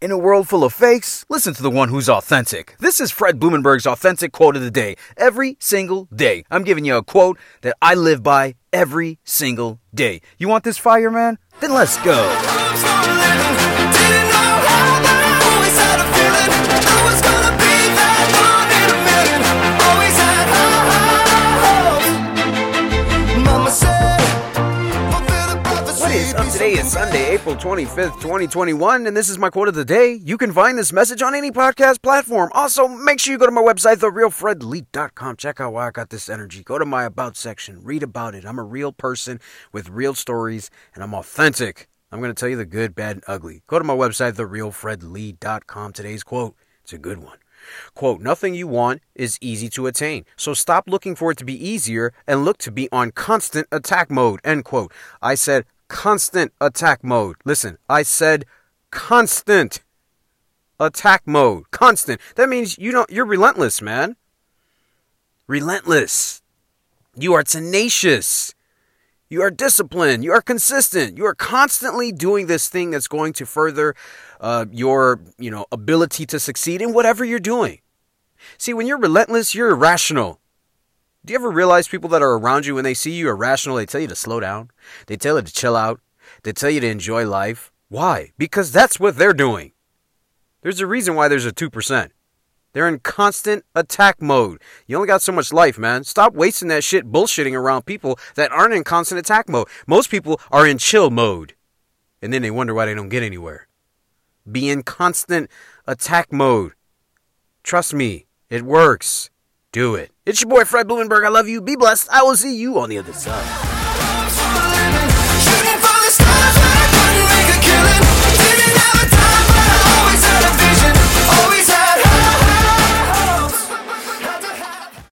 In a world full of fakes, listen to the one who's authentic. This is Fred Blumenberg's authentic quote of the day. Every single day, I'm giving you a quote that I live by every single day. You want this fire, man? Then let's go. Today is Sunday, April 25th, 2021, and this is my quote of the day. You can find this message on any podcast platform. Also, make sure you go to my website, therealfredleet.com. Check out why I got this energy. Go to my About section, read about it. I'm a real person with real stories, and I'm authentic. I'm going to tell you the good, bad, and ugly. Go to my website, therealfredleet.com. Today's quote, it's a good one. Quote, nothing you want is easy to attain. So stop looking for it to be easier and look to be on constant attack mode. End quote. I said constant attack mode. Listen, I said constant attack mode. Constant. That means you don't you're relentless, man. Relentless. You are tenacious. You are disciplined. You are consistent. You are constantly doing this thing that's going to further uh, your, you know, ability to succeed in whatever you're doing. See, when you're relentless, you're irrational. Do you ever realize people that are around you when they see you irrational, they tell you to slow down? They tell you to chill out. They tell you to enjoy life. Why? Because that's what they're doing. There's a reason why there's a 2%. They're in constant attack mode. You only got so much life, man. Stop wasting that shit bullshitting around people that aren't in constant attack mode. Most people are in chill mode. And then they wonder why they don't get anywhere. Be in constant attack mode. Trust me, it works. Do it. It's your boy Fred Blumenberg. I love you. Be blessed. I will see you on the other side.